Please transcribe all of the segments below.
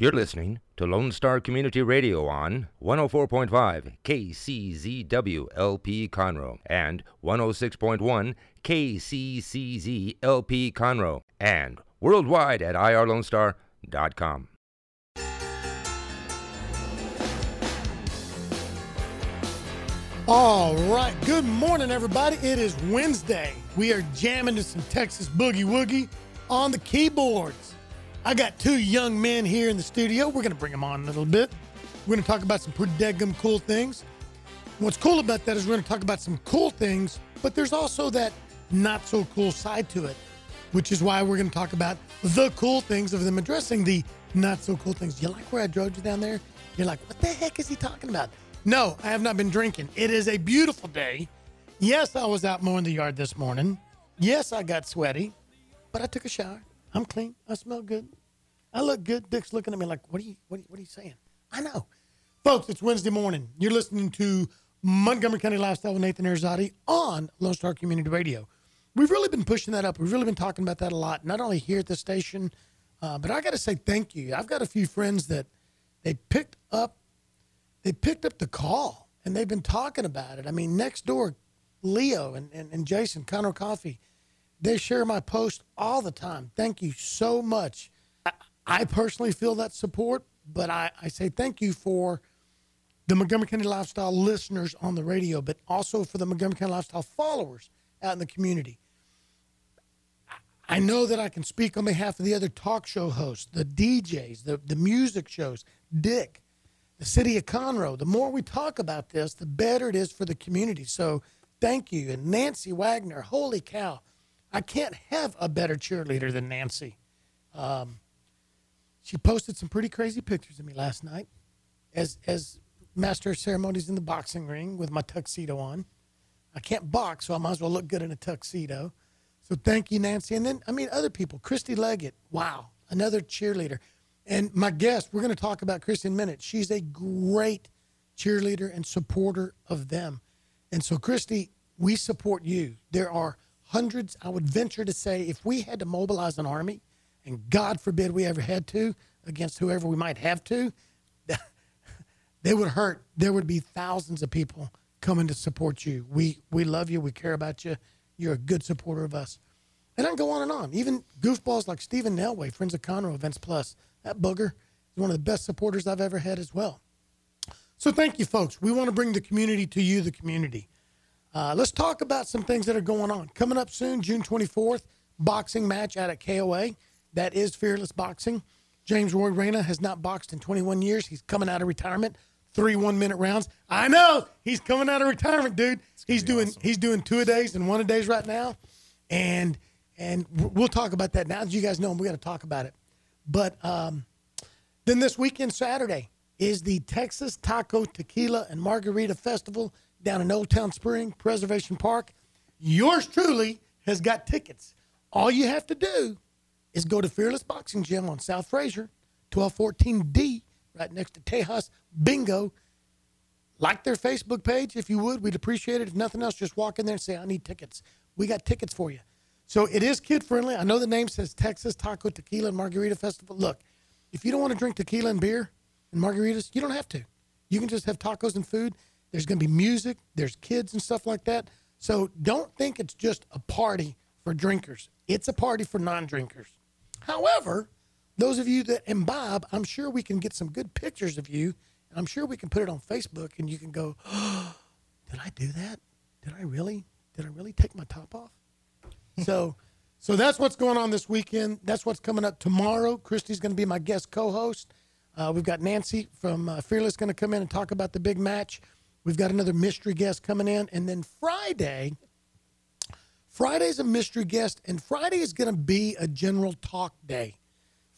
You're listening to Lone Star Community Radio on 104.5 KCZW LP Conroe and 106.1 KCCZ LP Conroe and worldwide at irlonestar.com. All right. Good morning, everybody. It is Wednesday. We are jamming to some Texas Boogie Woogie on the keyboards. I got two young men here in the studio. We're going to bring them on a little bit. We're going to talk about some pretty deadgum cool things. What's cool about that is we're going to talk about some cool things, but there's also that not so cool side to it, which is why we're going to talk about the cool things of them addressing the not so cool things. You like where I drove you down there? You're like, what the heck is he talking about? No, I have not been drinking. It is a beautiful day. Yes, I was out mowing the yard this morning. Yes, I got sweaty, but I took a shower. I'm clean. I smell good. I look good. Dick's looking at me like, what are you, what are you, what are you saying? I know. Folks, it's Wednesday morning. You're listening to Montgomery County Lifestyle with Nathan Arizati on Lone Star Community Radio. We've really been pushing that up. We've really been talking about that a lot, not only here at the station, uh, but I got to say thank you. I've got a few friends that they picked up they picked up the call and they've been talking about it. I mean, next door, Leo and, and, and Jason, Connor Coffee, they share my post all the time. Thank you so much. I, personally feel that support, but I, I say thank you for the Montgomery County Lifestyle listeners on the radio, but also for the Montgomery County Lifestyle followers out in the community. I know that I can speak on behalf of the other talk show hosts, the DJs, the, the music shows, Dick, the city of Conroe. The more we talk about this, the better it is for the community. So thank you. And Nancy Wagner, holy cow. I can't have a better cheerleader than Nancy. Um, she posted some pretty crazy pictures of me last night as, as master of ceremonies in the boxing ring with my tuxedo on. I can't box, so I might as well look good in a tuxedo. So thank you, Nancy. And then, I mean, other people. Christy Leggett, wow, another cheerleader. And my guest, we're going to talk about Christy in a minute. She's a great cheerleader and supporter of them. And so, Christy, we support you. There are hundreds, I would venture to say, if we had to mobilize an army, and God forbid we ever had to, against whoever we might have to, they would hurt. There would be thousands of people coming to support you. We we love you. We care about you. You're a good supporter of us. And I can go on and on. Even goofballs like Stephen Nelway, Friends of Conroe Events Plus, that booger is one of the best supporters I've ever had as well. So thank you, folks. We want to bring the community to you, the community. Uh, let's talk about some things that are going on. Coming up soon, June 24th, boxing match out at KOA. That is Fearless Boxing. James Roy Reyna has not boxed in 21 years. He's coming out of retirement. Three one minute rounds. I know he's coming out of retirement, dude. He's doing awesome. he's doing two a days and one a days right now, and and we'll talk about that now that you guys know. We got to talk about it. But um, then this weekend, Saturday, is the Texas Taco Tequila and Margarita Festival down in Old Town Spring Preservation Park. Yours truly has got tickets. All you have to do is go to Fearless Boxing Gym on South Frazier, 1214D, right next to Tejas Bingo. Like their Facebook page if you would. We'd appreciate it. If nothing else, just walk in there and say, I need tickets. We got tickets for you. So it is kid friendly. I know the name says Texas Taco Tequila and Margarita Festival. Look, if you don't want to drink tequila and beer and margaritas, you don't have to. You can just have tacos and food. There's going to be music, there's kids and stuff like that. So don't think it's just a party for drinkers. It's a party for non-drinkers. However, those of you that imbibe, I'm sure we can get some good pictures of you, and I'm sure we can put it on Facebook, and you can go, oh, "Did I do that? Did I really? Did I really take my top off?" so, so that's what's going on this weekend. That's what's coming up tomorrow. Christy's going to be my guest co-host. Uh, we've got Nancy from uh, Fearless going to come in and talk about the big match. We've got another mystery guest coming in, and then Friday. Friday's a mystery guest, and Friday is going to be a general talk day.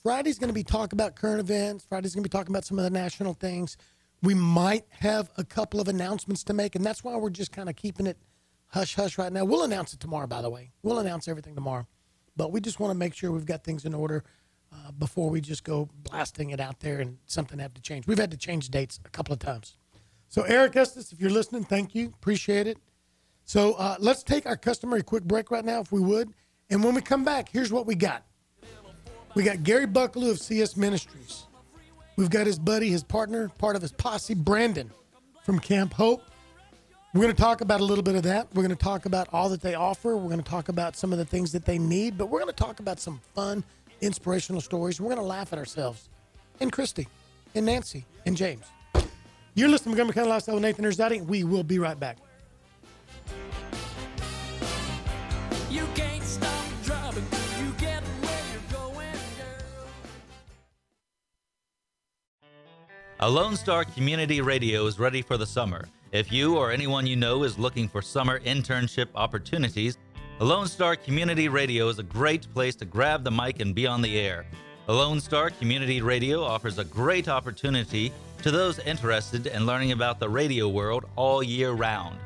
Friday's going to be talking about current events. Friday's going to be talking about some of the national things. We might have a couple of announcements to make, and that's why we're just kind of keeping it – hush hush right now. We'll announce it tomorrow, by the way. We'll announce everything tomorrow. But we just want to make sure we've got things in order uh, before we just go blasting it out there and something have to change. We've had to change dates a couple of times. So, Eric Estes, if you're listening, thank you. Appreciate it. So, uh, let's take our customary quick break right now, if we would. And when we come back, here's what we got we got Gary Bucklew of CS Ministries. We've got his buddy, his partner, part of his posse, Brandon from Camp Hope. We're going to talk about a little bit of that. We're going to talk about all that they offer. We're going to talk about some of the things that they need, but we're going to talk about some fun, inspirational stories. We're going to laugh at ourselves. And Christy, and Nancy, and James. You're listening to Montgomery County Lifestyle with Nathan Arizati. We will be right back. A Lone Star Community Radio is ready for the summer. If you or anyone you know is looking for summer internship opportunities, a Lone Star Community Radio is a great place to grab the mic and be on the air. A Lone Star Community Radio offers a great opportunity to those interested in learning about the radio world all year round.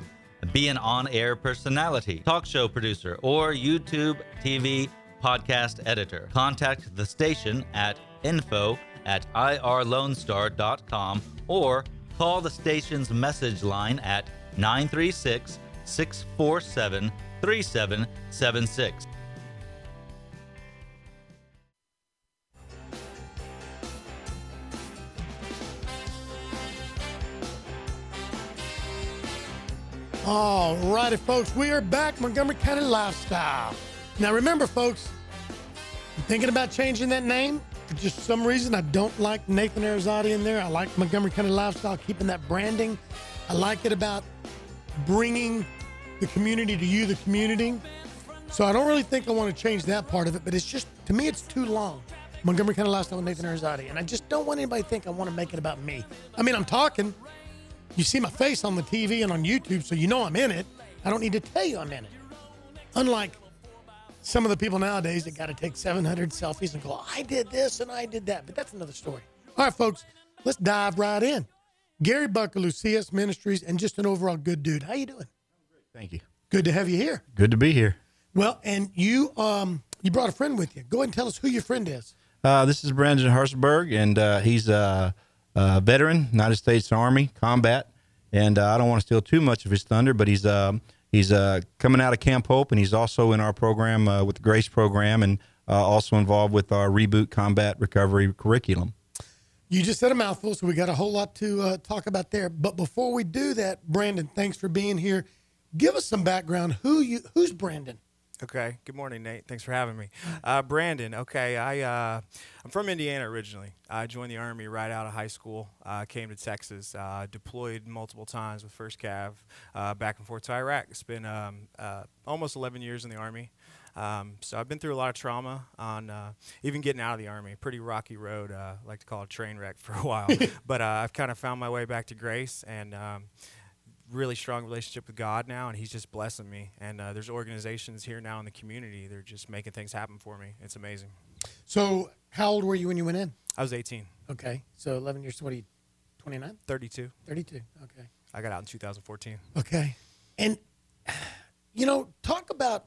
Be an on air personality, talk show producer, or YouTube, TV, podcast editor. Contact the station at info at irlonestar.com or call the station's message line at 936 647 3776. All righty, folks, we are back, Montgomery County Lifestyle. Now, remember, folks, I'm thinking about changing that name. For just some reason, I don't like Nathan Arizati in there. I like Montgomery County Lifestyle, keeping that branding. I like it about bringing the community to you, the community. So I don't really think I want to change that part of it, but it's just, to me, it's too long. Montgomery County Lifestyle with Nathan Arizati. And I just don't want anybody to think I want to make it about me. I mean, I'm talking, you see my face on the TV and on YouTube, so you know I'm in it. I don't need to tell you I'm in it. Unlike some of the people nowadays that got to take 700 selfies and go, I did this and I did that. But that's another story. All right, folks, let's dive right in. Gary Bucklew, CS Ministries, and just an overall good dude. How you doing? Thank you. Good to have you here. Good to be here. Well, and you um you brought a friend with you. Go ahead and tell us who your friend is. Uh, this is Brandon Hartsberg, and uh, he's uh, uh, veteran, United States Army combat, and uh, I don't want to steal too much of his thunder, but he's uh, he's uh, coming out of Camp Hope, and he's also in our program uh, with the Grace program, and uh, also involved with our reboot combat recovery curriculum. You just said a mouthful, so we got a whole lot to talk about there. But before we do that, Brandon, thanks for being here. Give us some background. Who you? Who's Brandon? Okay. Good morning, Nate. Thanks for having me. Uh, Brandon. Okay. I uh, I'm from Indiana originally. I joined the army right out of high school. Uh, came to Texas. Uh, deployed multiple times with First Cav, uh, back and forth to Iraq. It's been um, uh, almost 11 years in the army. Um, so I've been through a lot of trauma on even getting out of the army. Pretty rocky road. I like to call it train wreck for a while. but I've kind of found my way back to grace and. Um, really strong relationship with God now, and He's just blessing me. And uh, there's organizations here now in the community. They're just making things happen for me. It's amazing. So, how old were you when you went in? I was 18. Okay, so 11 years. What are you? 29. 32. 32. Okay. I got out in 2014. Okay, and you know, talk about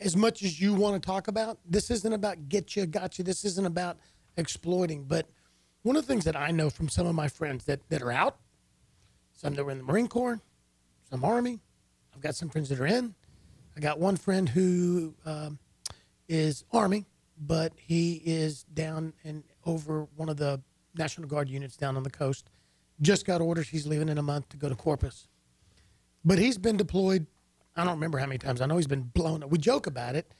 as much as you want to talk about. This isn't about get you, got you. This isn't about exploiting. But one of the things that I know from some of my friends that that are out, some that were in the Marine Corps, some Army. I've got some friends that are in. I got one friend who um, is Army, but he is down and over one of the National Guard units down on the coast. Just got orders. He's leaving in a month to go to Corpus. But he's been deployed. I don't remember how many times. I know he's been blown up. We joke about it,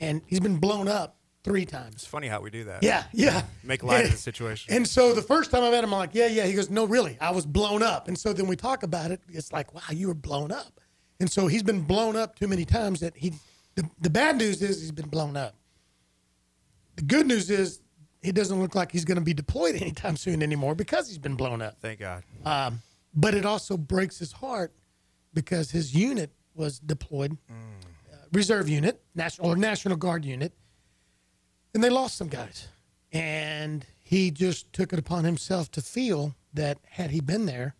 and he's been blown up three times. It's funny how we do that. Yeah, yeah. Make light of the situation. And so the first time I met him, I'm like, yeah, yeah. He goes, no, really, I was blown up. And so then we talk about it. It's like, wow, you were blown up. And so he's been blown up too many times that he. The, the bad news is he's been blown up. The good news is he doesn't look like he's going to be deployed anytime soon anymore because he's been blown up. Thank God. Um, but it also breaks his heart because his unit was deployed, mm. uh, reserve unit, national or National Guard unit and they lost some guys. And he just took it upon himself to feel that had he been there,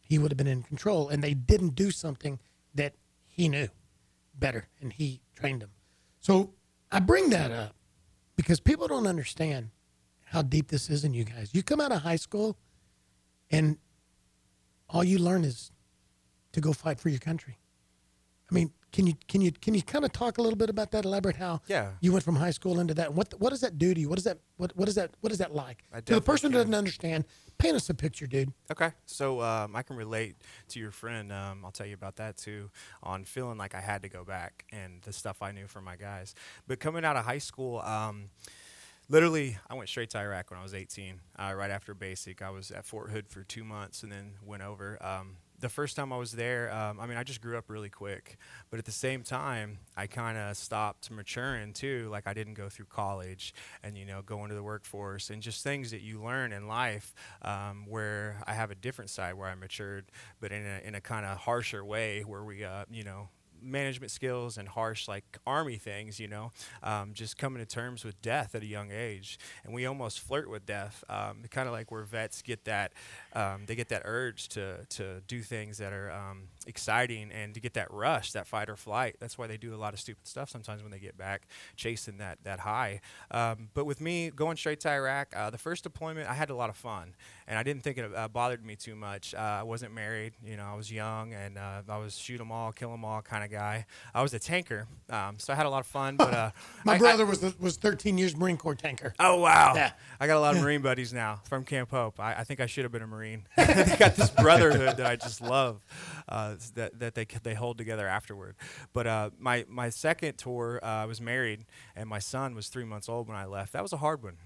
he would have been in control. And they didn't do something that he knew better, and he trained them. So I bring that up because people don't understand how deep this is in you guys. You come out of high school, and all you learn is to go fight for your country. I mean, can you can you can you kind of talk a little bit about that? Elaborate how Yeah. you went from high school into that. What what does that do to you? What is that what what is that what is that like? To the person who doesn't understand, paint us a picture, dude. Okay, so um, I can relate to your friend. Um, I'll tell you about that too, on feeling like I had to go back and the stuff I knew from my guys. But coming out of high school, um, literally, I went straight to Iraq when I was 18. Uh, right after basic, I was at Fort Hood for two months and then went over. Um, the first time I was there, um, I mean, I just grew up really quick. But at the same time, I kind of stopped maturing too. Like I didn't go through college and you know go into the workforce and just things that you learn in life. Um, where I have a different side where I matured, but in a in a kind of harsher way where we uh, you know management skills and harsh like army things you know um, just coming to terms with death at a young age and we almost flirt with death um, kind of like where vets get that um, they get that urge to to do things that are um, exciting and to get that rush that fight or flight that's why they do a lot of stupid stuff sometimes when they get back chasing that that high um, but with me going straight to iraq uh, the first deployment i had a lot of fun and i didn't think it uh, bothered me too much uh, i wasn't married you know i was young and uh, i was shoot 'em all kill 'em all kind of guy i was a tanker um, so i had a lot of fun but uh, My I- I- brother was the, was 13 years Marine Corps tanker. Oh wow! Yeah. I got a lot of Marine buddies now from Camp Hope. I, I think I should have been a Marine. they got this brotherhood that I just love, uh, that that they they hold together afterward. But uh, my my second tour, uh, I was married, and my son was three months old when I left. That was a hard one.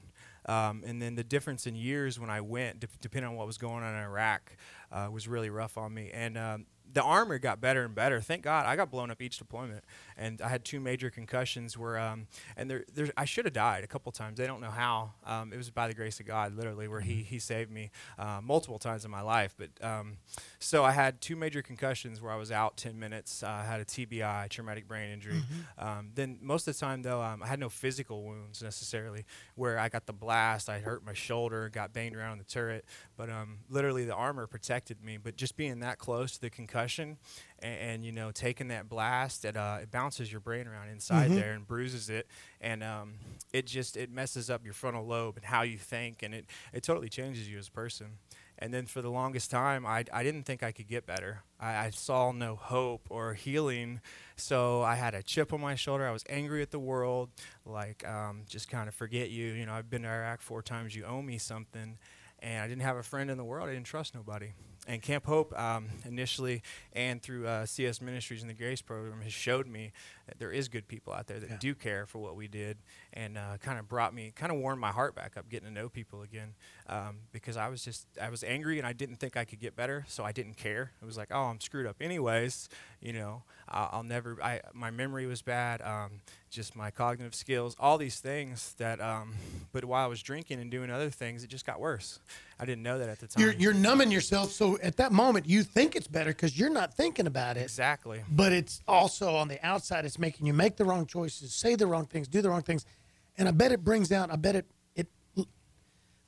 Um, and then the difference in years when I went, de- depending on what was going on in Iraq, uh, was really rough on me. And um, the armor got better and better. Thank God, I got blown up each deployment, and I had two major concussions. Where um, and there, there, I should have died a couple times. They don't know how. Um, it was by the grace of God, literally, where He He saved me uh, multiple times in my life. But um, so I had two major concussions where I was out 10 minutes. Uh, I had a TBI, traumatic brain injury. Um, then most of the time, though, um, I had no physical wounds necessarily. Where I got the blast, I hurt my shoulder, got banged around the turret. But um, literally, the armor protected me. But just being that close to the concussion, and, and you know, taking that blast, it uh, it bounces your brain around inside there and bruises it, and um, it just it messes up your frontal lobe and how you think, and it it totally changes you as a person. And then for the longest time, I, I didn't think I could get better. I, I saw no hope or healing. So I had a chip on my shoulder. I was angry at the world, like um, just kind of forget you. You know, I've been to Iraq four times. You owe me something. And I didn't have a friend in the world. I didn't trust nobody. And Camp Hope um, initially and through uh, CS Ministries and the Grace Program has showed me that there is good people out there that do care for what we did and uh, kind of brought me, kind of warmed my heart back up getting to know people again um, because I was just, I was angry and I didn't think I could get better, so I didn't care. It was like, oh, I'm screwed up anyways, you know, I'll, I'll never, I, my memory was bad, um, just my cognitive skills, all these things that, um, but while I was drinking and doing other things, it just got worse. I didn't know that at the time. You're you're numbing yourself, so at that moment you think it's better because you're not thinking about it. exactly. But it's also on the outside, it's making you make the wrong choices, say the wrong things, do the wrong things, and I bet it brings out. I bet it it.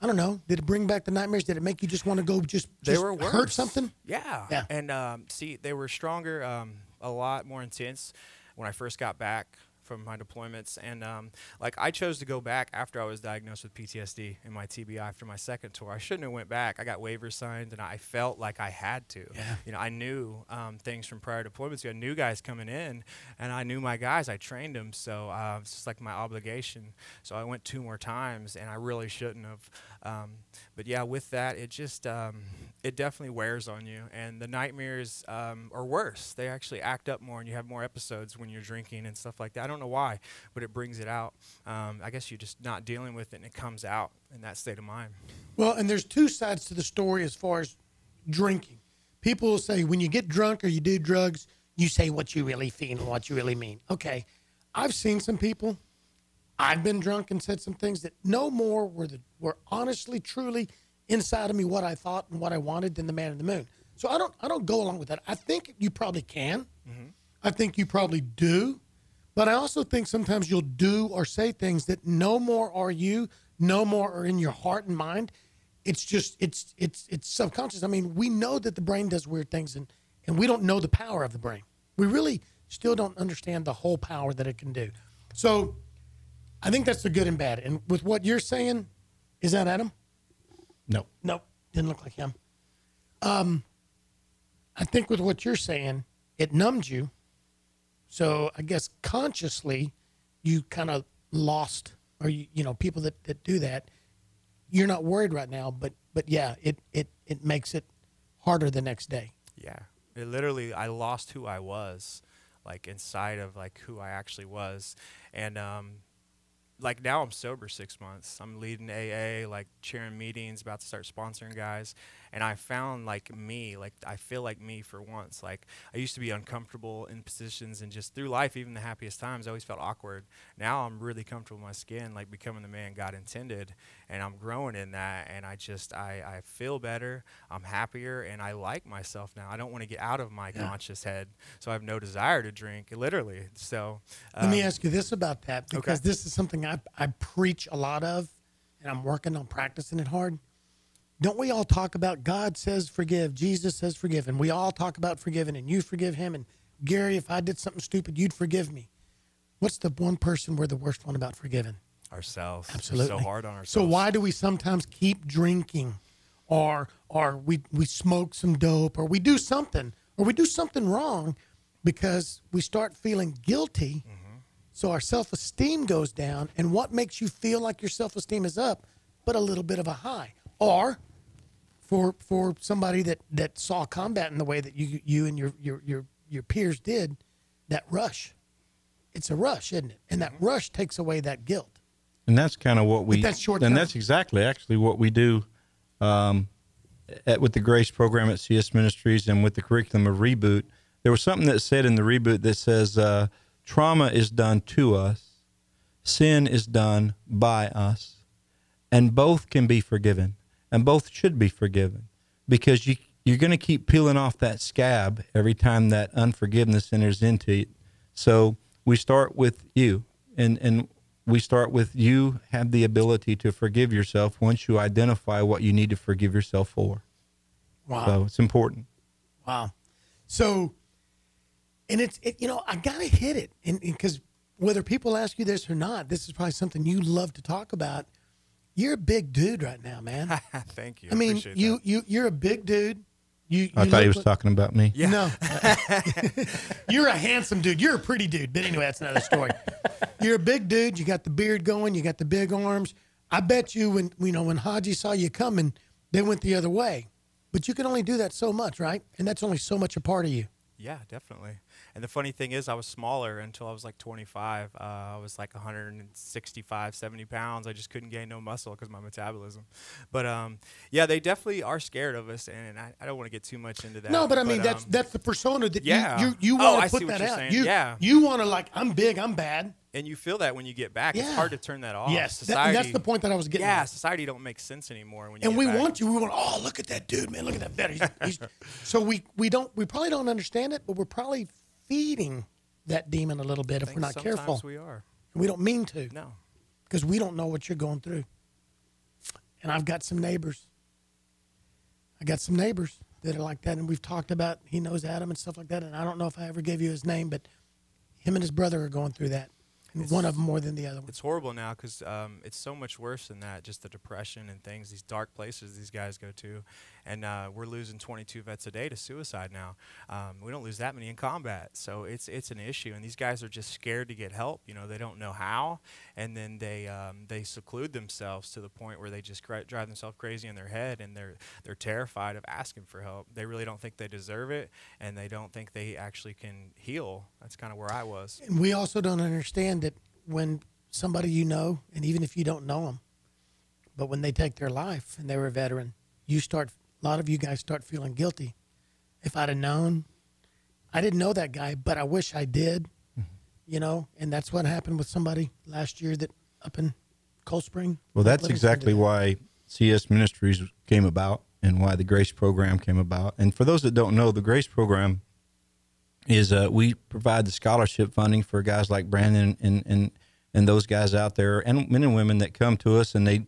I don't know. Did it bring back the nightmares? Did it make you just want to go just, they just were worse. hurt something? Yeah. Yeah. And um, see, they were stronger, um, a lot more intense when I first got back from my deployments. And um, like I chose to go back after I was diagnosed with PTSD and my TBI after my second tour. I shouldn't have went back. I got waivers signed and I felt like I had to. Yeah. You know, I knew um, things from prior deployments. I knew guys coming in and I knew my guys. I trained them. So uh, it's just like my obligation. So I went two more times and I really shouldn't have. Um, but yeah, with that, it just um, it definitely wears on you, and the nightmares um, are worse. They actually act up more, and you have more episodes when you're drinking and stuff like that. I don't know why, but it brings it out. Um, I guess you're just not dealing with it, and it comes out in that state of mind. Well, and there's two sides to the story as far as drinking. People will say when you get drunk or you do drugs, you say what you really feel and what you really mean. Okay, I've seen some people. I've been drunk and said some things that no more were the were honestly, truly inside of me what I thought and what I wanted than the man in the moon. So I don't I don't go along with that. I think you probably can. Mm-hmm. I think you probably do. But I also think sometimes you'll do or say things that no more are you, no more are in your heart and mind. It's just it's it's it's subconscious. I mean, we know that the brain does weird things and and we don't know the power of the brain. We really still don't understand the whole power that it can do. So I think that's the good and bad. And with what you're saying, is that Adam? No. Nope, didn't look like him. Um, I think with what you're saying, it numbed you, So I guess consciously, you kind of lost, or you, you know, people that, that do that, you're not worried right now. But but yeah, it it it makes it harder the next day. Yeah. It literally, I lost who I was, like inside of like who I actually was, and um, like now I'm sober six months. I'm leading AA, like chairing meetings, about to start sponsoring guys, and I found like me, like I feel like me for once. Like I used to be uncomfortable in positions and just through life, even the happiest times, I always felt awkward. Now I'm really comfortable in my skin, like becoming the man God intended, and I'm growing in that. And I just I I feel better. I'm happier, and I like myself now. I don't want to get out of my Yeah. conscious head, so I have no desire to drink, literally. So Let me um, ask you this about that because okay. this is something I, I preach a lot of and I'm working on practicing it hard. Don't we all talk about God says forgive, Jesus says forgive, and we all talk about forgiving and you forgive him and Gary, if I did something stupid, you'd forgive me. What's the one person we're the worst one about forgiving? ourselves. We're Absolutely. so hard on ourselves. So why do we sometimes keep drinking or or we we smoke some dope or we do something or we do something wrong because we start feeling guilty. Mm-hmm. So our self-esteem goes down and what makes you feel like your self-esteem is up but a little bit of a high? Or for for somebody that that saw combat in the way that you you and your your your your peers did, that rush. It's a rush, isn't it? And that rush takes away that guilt. and that's kind of what we that's short and that's exactly actually what we do um, at, with the grace program at cs ministries and with the curriculum of reboot there was something that said in the reboot that says uh, trauma is done to us sin is done by us and both can be forgiven and both should be forgiven because you you're going to keep peeling off that scab every time that unforgiveness enters into it so we start with you and and we start with you have the ability to forgive yourself once you identify what you need to forgive yourself for Wow. so it's important Wow. So, and it's, it, you know, I got to hit it. And because whether people ask you this or not, this is probably something you love to talk about. You're a big dude right now, man. Thank you. I mean, Appreciate you, that. you, you're a big dude. You, you I thought he was like, talking about me. Yeah. No, you're a handsome dude. You're a pretty dude. But anyway, that's another story. You're a big dude. You got the beard going. You got the big arms. I bet you when you know when Haji saw you coming, they went the other way. But you can only do that so much, right? And that's only so much a part of you. Yeah, definitely. And the funny thing is, I was smaller until I was like 25. Uh, I was like 165, 70 pounds. I just couldn't gain no muscle because my metabolism. But um, yeah, they definitely are scared of us, and I, I don't want to get too much into that. No, but I mean that's um, that's the persona that yeah. you you, you Oh, want to see put that out. saying. You Yeah. you want to like I'm big, I'm bad. and you feel that when you get back. It's Yeah. hard to turn that off. yes, that- society. that's the point that I was getting. Yeah, at. society don't make sense anymore when you. and get we back. want you. We want. Oh, look at that dude, man! Look at that vet. He's, he's, so we we don't we probably don't understand it, but we're probably feeding that demon a little bit if we're not sometimes careful. We are. We don't mean to No. because we don't know what you're going through. And I've got some neighbors. I got some neighbors that are like that, and we've talked about. He knows Adam and stuff like that. And I don't know if I ever gave you his name, but him and his brother are going through that. One of them more than the other one. It's horrible now because um, it's so much worse than that. Just the depression and things, these dark places these guys go to, and uh, we're losing 22 vets a day to suicide now. Um, we don't lose that many in combat, so it's it's an issue. And these guys are just scared to get help. You know, they don't know how, and then they um, they seclude themselves to the point where they just cri- drive themselves crazy in their head, and they're they're terrified of asking for help. They really don't think they deserve it, and they don't think they actually can heal. That's kind of where I was. And we also don't understand when somebody you know, and even if you don't know them, but when they take their life and they were a veteran, you start, a lot of you guys start feeling guilty. If I'd have known, I didn't know that guy, but I wish I did, mm-hmm. you know, and that's what happened with somebody last year that up in Cold Spring. Well, that's exactly why CS Ministries came about and why the Grace Program came about. And for those that don't know, the Grace Program is uh, we provide the scholarship funding for guys like Brandon and, and and those guys out there and men and women that come to us and they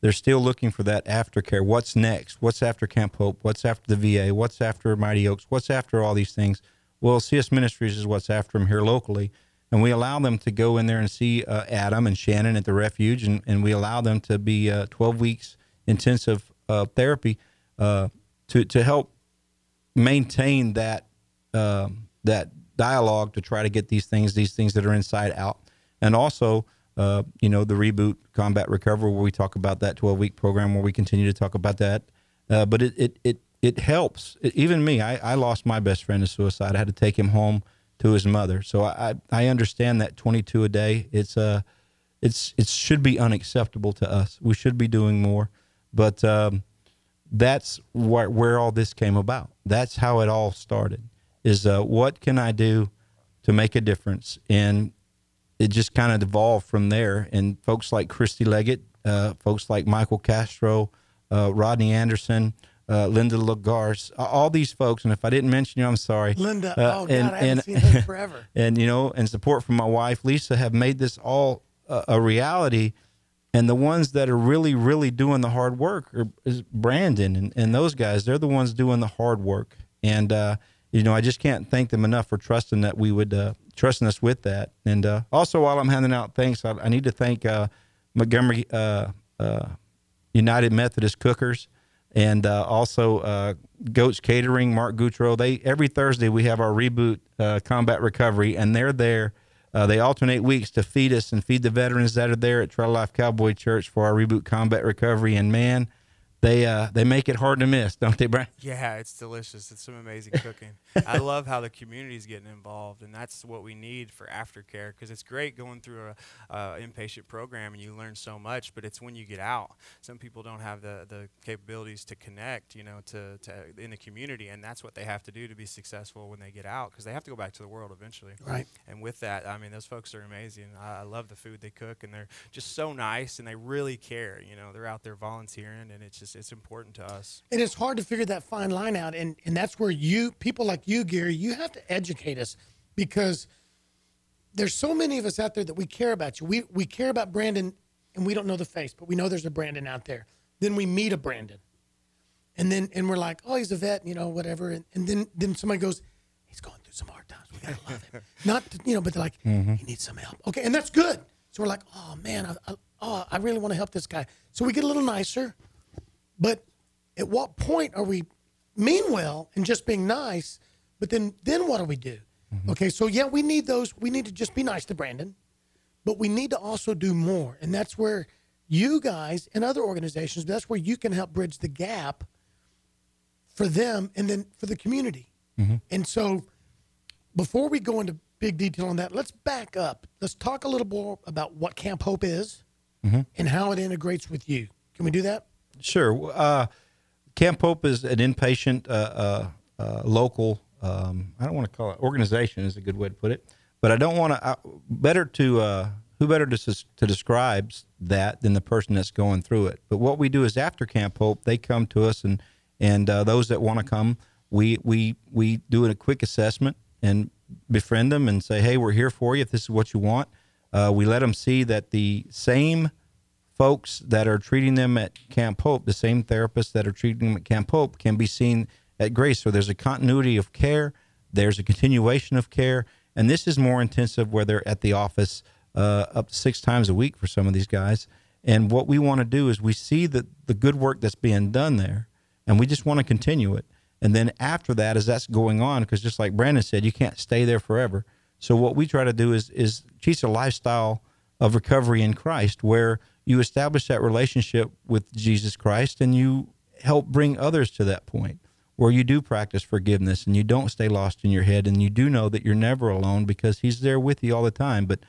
they're still looking for that aftercare. What's next? What's after Camp Hope? What's after the VA? What's after Mighty Oaks? What's after all these things? Well, CS Ministries is what's after them here locally. And we allow them to go in there and see uh, Adam and Shannon at the refuge, and, and we allow them to be uh, 12 weeks intensive uh, therapy uh, to, to help maintain that um, that dialogue to try to get these things, these things that are inside out, and also. Uh, you know the reboot combat recovery where we talk about that 12 week program where we continue to talk about that. Uh, but it, it it it helps. It, even me I, I lost my best friend to suicide. I had to take him home to his mother. So i i understand that 22 a day it's uh it's it should be unacceptable to us. We should be doing more. But um, that's where, where all this came about. That's how it all started is uh, what can i do to make a difference and it just kind of evolved from there. And folks like Christy Leggett, uh, folks like Michael Castro, uh, Rodney Anderson, uh, Linda Lagars, all these folks. And if I didn't mention you, I'm sorry. Linda, Uh, oh, God, and- I haven't and- seen her forever. and you know, and support from my wife Lisa have made this all a, a reality. And the ones that are really, really doing the hard work are is Brandon and, and those guys. They're the ones doing the hard work. And uh, you know, I just can't thank them enough for trusting that we would uh, trusting us with that. And uh, also, while I'm handing out thanks, I, I need to thank uh, Montgomery uh, uh, United Methodist Cookers and uh, also Goats Catering, Mark Gutro. They every Thursday we have our reboot combat recovery, and they're there. They alternate weeks to feed us and feed the veterans that are there at Trail Life Cowboy Church for our reboot combat recovery. And man, they uh, they make it hard to miss, don't they, Brian? Yeah, it's delicious. It's some amazing cooking. I love how the community's getting involved, and that's what we need for aftercare because it's great going through a, a inpatient program and you learn so much, but it's when you get out. Some people don't have the, the capabilities to connect, you know, to, to in the community, and that's what they have to do to be successful when they get out because they have to go back to the world eventually. Right. And with that, I mean, those folks are amazing. I, I love the food they cook, and they're just so nice, and they really care. You know, they're out there volunteering, and it's just it's important to us. And it's hard to figure that fine line out. And, and that's where you, people like you, Gary, you have to educate us because there's so many of us out there that we care about you. We, we care about Brandon and we don't know the face, but we know there's a Brandon out there. Then we meet a Brandon. And then, and we're like, oh, he's a vet, you know, whatever. And, and then, then somebody goes, he's going through some hard times. We got to love him. Not, to, you know, but they're like, mm-hmm. he needs some help. Okay. And that's good. So we're like, oh man, I, I, oh, I really want to help this guy. So we get a little nicer. But at what point are we mean well and just being nice? But then then what do we do? Mm-hmm. Okay, so yeah, we need those. We need to just be nice to Brandon, but we need to also do more, and that's where you guys and other organizations. That's where you can help bridge the gap for them and then for the community. Mm-hmm. And so, before we go into big detail on that, let's back up. Let's talk a little more about what Camp Hope is mm-hmm. and how it integrates with you. Can we do that? Sure. Uh, Camp Hope is an inpatient, uh, uh, uh, local. Um, I don't want to call it organization is a good way to put it, but I don't want to. Better to uh, who better to to describe that than the person that's going through it. But what we do is after Camp Hope, they come to us and and uh, those that want to come, we we we do a quick assessment and befriend them and say, hey, we're here for you if this is what you want. We let them see that the same folks that are treating them at Camp Hope, the same therapists that are treating them at Camp Hope, can be seen at Grace. So there's a continuity of care, there's a continuation of care, and this is more intensive where they're at the office uh, up to six times a week for some of these guys. And what we want to do is we see the, the good work that's being done there, and we just want to continue it. And then after that, as that's going on, because just like Brandon said, you can't stay there forever. So what we try to do is is teach a lifestyle of recovery in Christ, where you establish that relationship with Jesus Christ, and you help bring others to that point where you do practice forgiveness and you don't stay lost in your head, and you do know that you're never alone because He's there with you all the time. But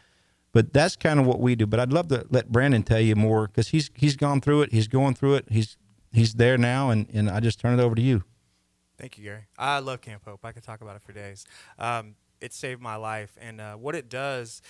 but that's kind of what we do. But I'd love to let Brandon tell you more because he's he's gone through it. He's going through it. He's he's there now, and and I just turn it over to you. Thank you, Gary. I love Camp Hope. I could talk about it for days. Um, it saved my life, and uh, what it does,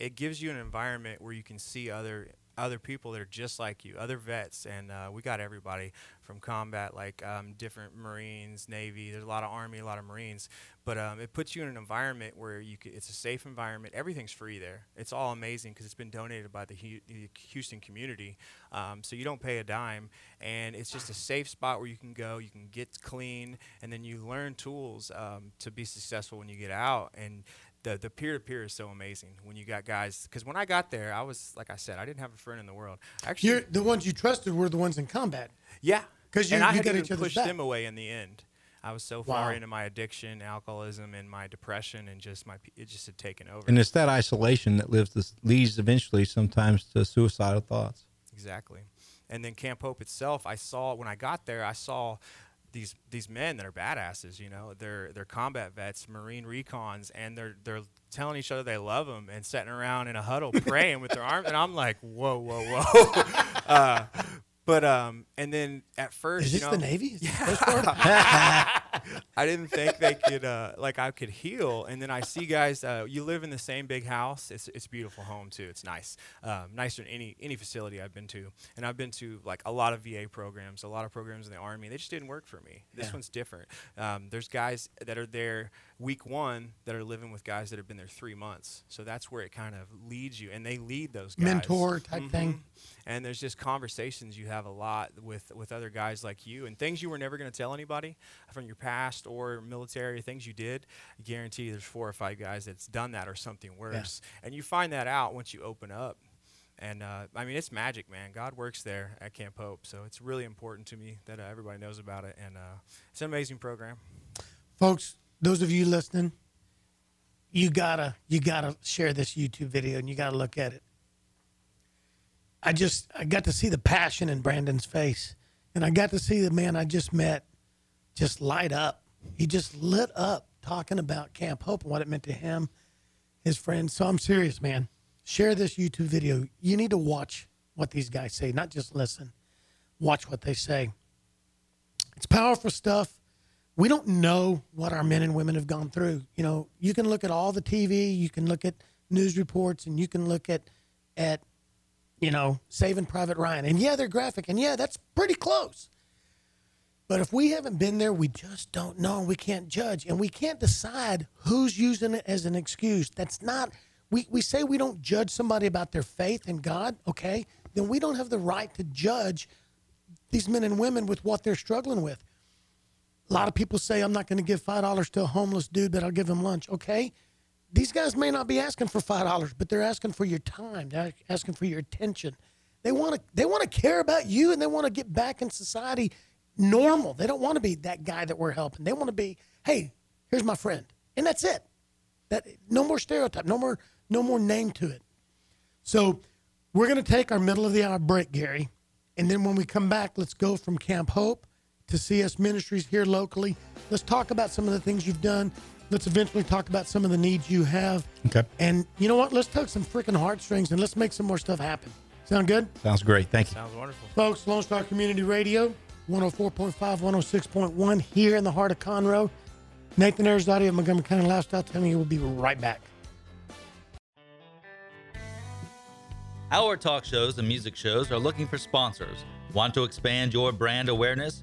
it gives you an environment where you can see other other people that are just like you, other vets, and uh, we got everybody from combat, like um, different Marines, Navy. There's a lot of Army, a lot of Marines, but um, it puts you in an environment where you c it's a safe environment. Everything's free there. It's all amazing because it's been donated by the, Hu- the Houston community, um, so you don't pay a dime, and it's just a safe spot where you can go, you can get clean, and then you learn tools um, to be successful when you get out. And the the peer to peer is so amazing when you got guys. Because when I got there, I was like I said, I didn't have a friend in the world. Actually, You're, the ones you trusted were the ones in combat. yeah, 'Cause you- and I you had got even each other's pushed back. them away in the end. I was so far Wow. into my addiction, alcoholism, and my depression, and just my it just had taken over. And it's that isolation that lives this, leads eventually sometimes to suicidal thoughts. Exactly. And then Camp Hope itself, I saw when I got there, I saw these these men that are badasses. You know, they're they're combat vets, Marine recons, and they're they're telling each other they love them and sitting around in a huddle praying with their arms. And I'm like, whoa, whoa, whoa. uh, but um, and then at first, Is you this know, the Navy? Is this the Coast Guard? I didn't think they could uh, like I could heal, and then I see guys. Uh, you live in the same big house. It's it's a beautiful home too. It's nice, um, nicer than any any facility I've been to. And I've been to like a lot of VA programs, a lot of programs in the Army. They just didn't work for me. This Yeah. one's different. Um, there's guys that are there week one that are living with guys that have been there three months. So that's where it kind of leads you, and they lead those guys. Mentor type thing. Mhm. And there's just conversations you have a lot with with other guys like you, and things you were never going to tell anybody from your past or military things you did. I guarantee there's four or five guys that's done that or something worse, and you find that out once you open up. And uh, I mean, it's magic, man. God works there at Camp Hope, so it's really important to me that uh, everybody knows about it, and uh, it's an amazing program. folks those of you listening you gotta you gotta share this youtube video and you gotta look at it. I just i got to see the passion in brandon's face. And i got to see the man i just met just light up. He just lit up talking about camp hope and what it meant to him his friends. So i'm serious man. Share this youtube video. You need to watch what these guys say not just listen. Watch what they say. It's powerful stuff we don't know what our men and women have gone through. You know, you can look at all the TV, you can look at news reports, and you can look at at you know Saving Private Ryan, and yeah, they're graphic, and yeah, that's pretty close. But if we haven't been there, we just don't know. We can't judge, and we can't decide who's using it as an excuse. That's not. We we say we don't judge somebody about their faith in God. Okay, then we don't have the right to judge these men and women with what they're struggling with. A lot of people say, I'm not going to give $5 to a homeless dude, but I'll give him lunch. Okay. These guys may not be asking for $5, but they're asking for your time. They're asking for your attention. They want to, they want to care about you and they want to get back in society normal. They don't want to be that guy that we're helping. They want to be, hey, here's my friend. And that's it. That no more stereotype, no more, no more name to it. So we're going to take our middle of the hour break, Gary. And then when we come back, let's go from Camp Hope to CS Ministries here locally. Let's talk about some of the things you've done. Let's eventually talk about some of the needs you have. Okay. And you know what? Let's tug some freaking heartstrings and let's make some more stuff happen. Sound good? Sounds great. Thank you. Sounds wonderful. Folks, Lone Star Community Radio, 104.5, 106.1 here in the heart of Conroe. Nathan Arizati of Montgomery County Lifestyle telling you we'll be right back. Our talk shows and music shows are looking for sponsors. Want to expand your brand awareness?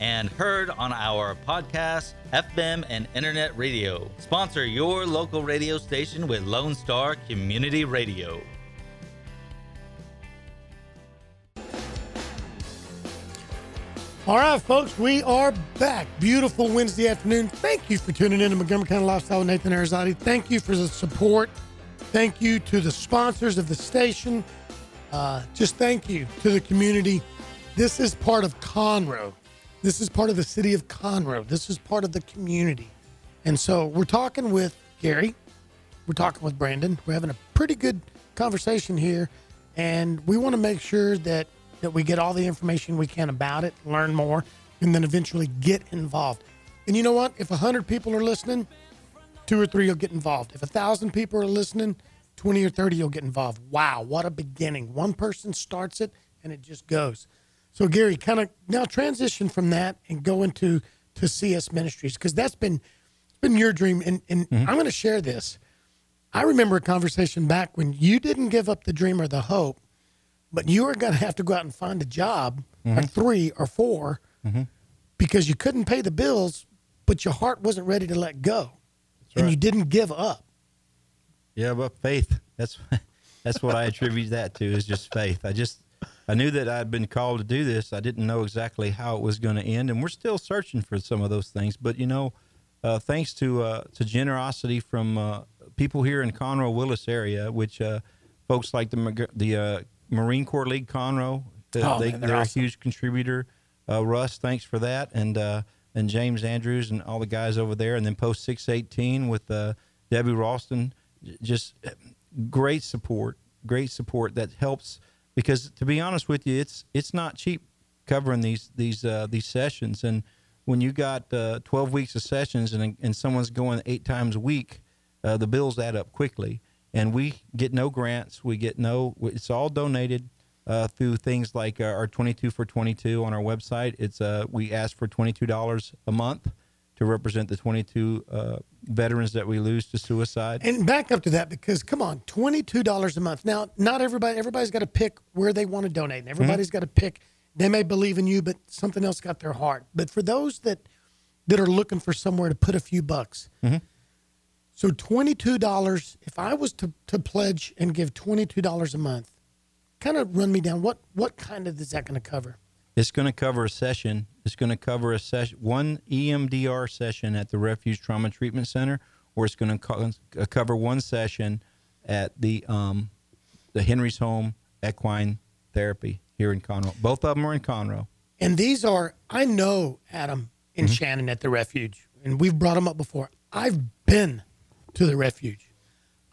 and heard on our podcast, FM, and internet radio. Sponsor your local radio station with Lone Star Community Radio. All right, folks, we are back. Beautiful Wednesday afternoon. Thank you for tuning in to Montgomery County Lifestyle with Nathan Arizati. Thank you for the support. Thank you to the sponsors of the station. Uh, just thank you to the community. This is part of Conroe. This is part of the city of Conroe. This is part of the community. And so we're talking with Gary. We're talking with Brandon. We're having a pretty good conversation here. And we want to make sure that, that we get all the information we can about it, learn more, and then eventually get involved. And you know what? If 100 people are listening, two or three will get involved. If a thousand people are listening, 20 or 30 will get involved. Wow, what a beginning. One person starts it and it just goes. So Gary, kind of now transition from that and go into to CS Ministries because that's been been your dream. And, and mm-hmm. I'm going to share this. I remember a conversation back when you didn't give up the dream or the hope, but you were going to have to go out and find a job or mm-hmm. three or 4 mm-hmm. because you couldn't pay the bills, but your heart wasn't ready to let go and right. you didn't give up. Yeah, but faith. That's that's what I attribute that to is just faith. I just I knew that I'd been called to do this. I didn't know exactly how it was going to end, and we're still searching for some of those things. But you know, uh, thanks to uh, to generosity from uh, people here in Conroe Willis area, which uh, folks like the the uh, Marine Corps League Conroe, Oh, they, man, they're are awesome. a huge contributor. Uh, Russ, thanks for that, and uh, and James Andrews and all the guys over there, and then Post Six Eighteen with uh, Debbie Ralston, just great support, great support that helps. Because to be honest with you, it's it's not cheap covering these these uh, these sessions, and when you got uh, 12 weeks of sessions and and someone's going eight times a week, uh, the bills add up quickly. And we get no grants, we get no. It's all donated uh, through things like uh, our 22 for 22 on our website. It's uh, we ask for $22 a month to represent the 22 uh, veterans that we lose to suicide. And back up to that because come on, twenty two dollars a month. Now, not everybody. Everybody's got to pick where they want to donate. And everybody's got to pick. They may believe in you, but something else got their heart. But for those that that are looking for somewhere to put a few bucks, so twenty two dollars. If I was to to pledge and give twenty two dollars a month, kind of run me down. What what kind of is that going to cover? It's going to cover a session. It's going to cover a session, one EMDR session at the Refuge Trauma Treatment Center, or it's going to co- uh, cover one session at the um, the Henry's Home Equine Therapy here in Conroe. Both of them are in Conroe. And these are, I know Adam and Shannon at the refuge, and we've brought them up before. I've been to the refuge.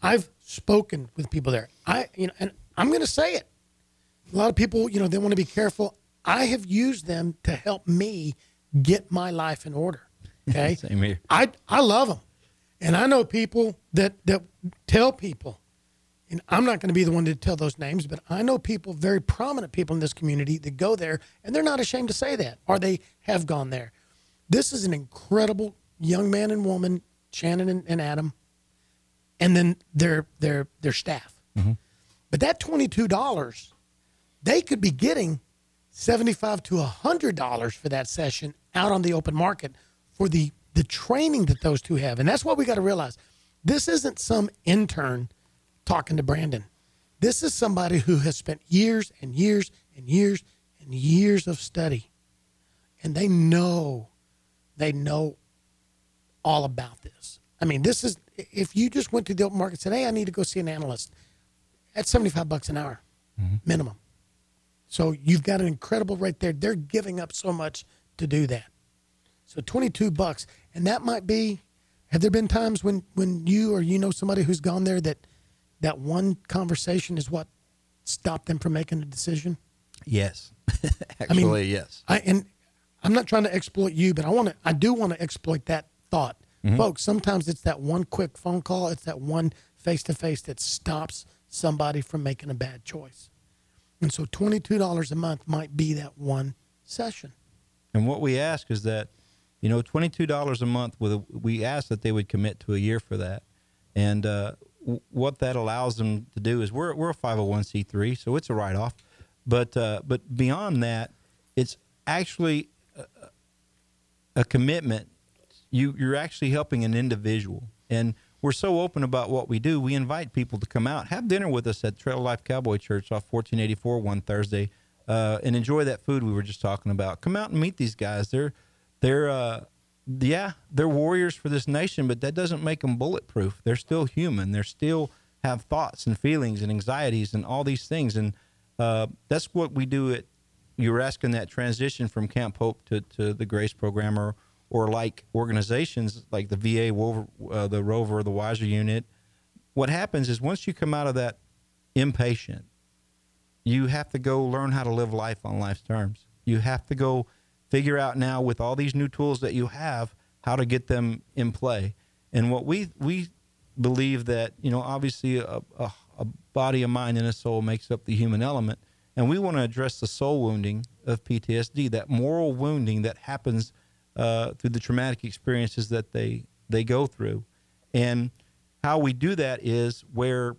I've spoken with people there. I, you know, and I'm going to say it. A lot of people, you know, they want to be careful. I have used them to help me get my life in order. Okay. Same here. I, I love them. And I know people that, that tell people, and I'm not going to be the one to tell those names, but I know people, very prominent people in this community that go there and they're not ashamed to say that, or they have gone there. This is an incredible young man and woman, Shannon and, and Adam, and then their their their staff. Mm-hmm. But that twenty two dollars, they could be getting seventy five to hundred dollars for that session out on the open market for the the training that those two have, and that's what we got to realize. This isn't some intern talking to Brandon. This is somebody who has spent years and years and years and years of study, and they know, they know all about this. I mean, this is if you just went to the open market and said, "Hey, I need to go see an analyst," that's seventy-five bucks an hour mm-hmm. minimum. So you've got an incredible right there. They're giving up so much to do that. So twenty-two bucks, and that might be. Have there been times when when you or you know somebody who's gone there that that one conversation is what stopped them from making a decision? Yes. Actually, yes. I and I'm not trying to exploit you, but I want to. I do want to exploit that thought, mm-hmm. folks. Sometimes it's that one quick phone call. It's that one face to face that stops somebody from making a bad choice. And so, twenty two dollars a month might be that one session. And what we ask is that, you know, twenty two dollars a month. With a, we ask that they would commit to a year for that, and uh, w- what that allows them to do is we're we're a five hundred one c three, so it's a write off. But uh, but beyond that, it's actually a, a commitment. You you're actually helping an individual, and we're so open about what we do. We invite people to come out, have dinner with us at Trail Life Cowboy Church off 1484 one Thursday, uh, and enjoy that food we were just talking about. Come out and meet these guys. They're they're uh, yeah they're warriors for this nation, but that doesn't make them bulletproof. They're still human. They're still have thoughts and feelings and anxieties and all these things, and uh, that's what we do at you were asking that transition from Camp Hope to, to the Grace Program or, or like organizations like the VA, Rover, uh, the Rover, the Wiser Unit. What happens is once you come out of that impatient, you have to go learn how to live life on life's terms. You have to go figure out now with all these new tools that you have how to get them in play. And what we we believe that you know obviously a, a, a body, a mind, and a soul makes up the human element, and we want to address the soul wounding of PTSD, that moral wounding that happens uh, through the traumatic experiences that they they go through, and how we do that is where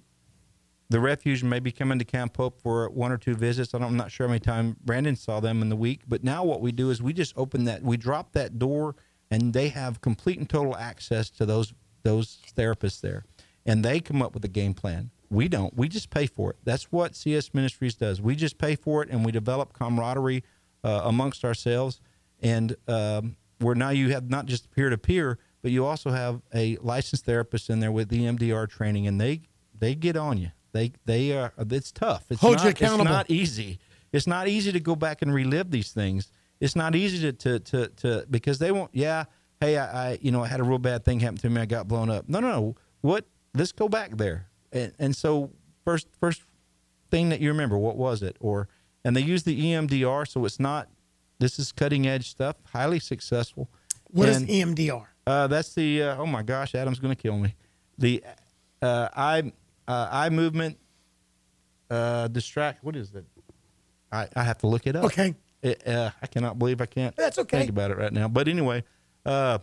the refuge may be coming to Camp Hope for one or two visits. I I'm not sure how many times Brandon saw them in the week, but now what we do is we just open that, we drop that door, and they have complete and total access to those those therapists there. and they come up with a game plan. We don't. We just pay for it. That's what CS Ministries does. We just pay for it, and we develop camaraderie uh, amongst ourselves. And um, where now you have not just peer to peer, but you also have a licensed therapist in there with EMDR training, and they they get on you. They they are. It's tough. It's Hold not, you accountable. It's not easy. It's not easy to go back and relive these things. It's not easy to to to, to because they won't. Yeah, hey, I, I you know I had a real bad thing happen to me. I got blown up. No, no, no. What? Let's go back there. And and so first first thing that you remember, what was it? Or and they use the EMDR, so it's not. This is cutting edge stuff, highly successful. What is And- EMDR? uh, that's the uh, oh my gosh, Adam's going to kill me. The uh, eye uh, eye movement uh, distract. What is that? I, I have to look it up. Okay. It, uh, I cannot believe I can't. That's okay. Think about it right now. But anyway, uh,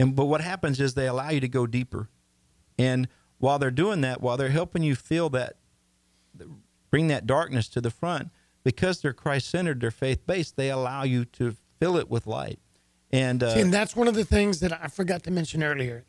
and but what happens is they allow you to go deeper, and while they're doing that, while they're helping you feel that, bring that darkness to the front, because they're Christ centered, they're faith based, they allow you to fill it with light. And, uh, See, and that's one of the things that I forgot to mention earlier.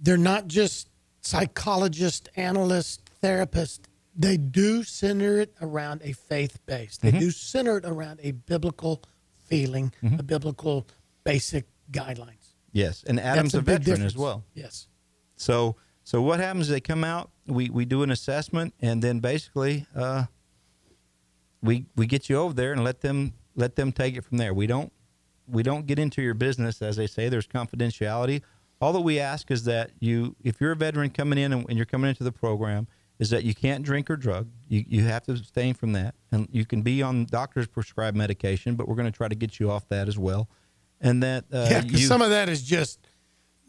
They're not just psychologists, analysts, therapists. They do center it around a faith base. Mm-hmm. They do center it around a biblical feeling, a biblical basic guidelines. yes, and Adam's That's a, big veteran as well. Yes. So so what happens is they come out, we, we do an assessment, and then basically uh, we we get you over there and let them let them take it from there. We don't we don't get into your business as they say. There's confidentiality. All that we ask is that you, if you're a veteran coming in and, and you're coming into the program, is that you can't drink or drug. You you have to abstain from that, and you can be on doctor's prescribed medication, but we're going to try to get you off that as well. And that uh, Yeah, because some of that is just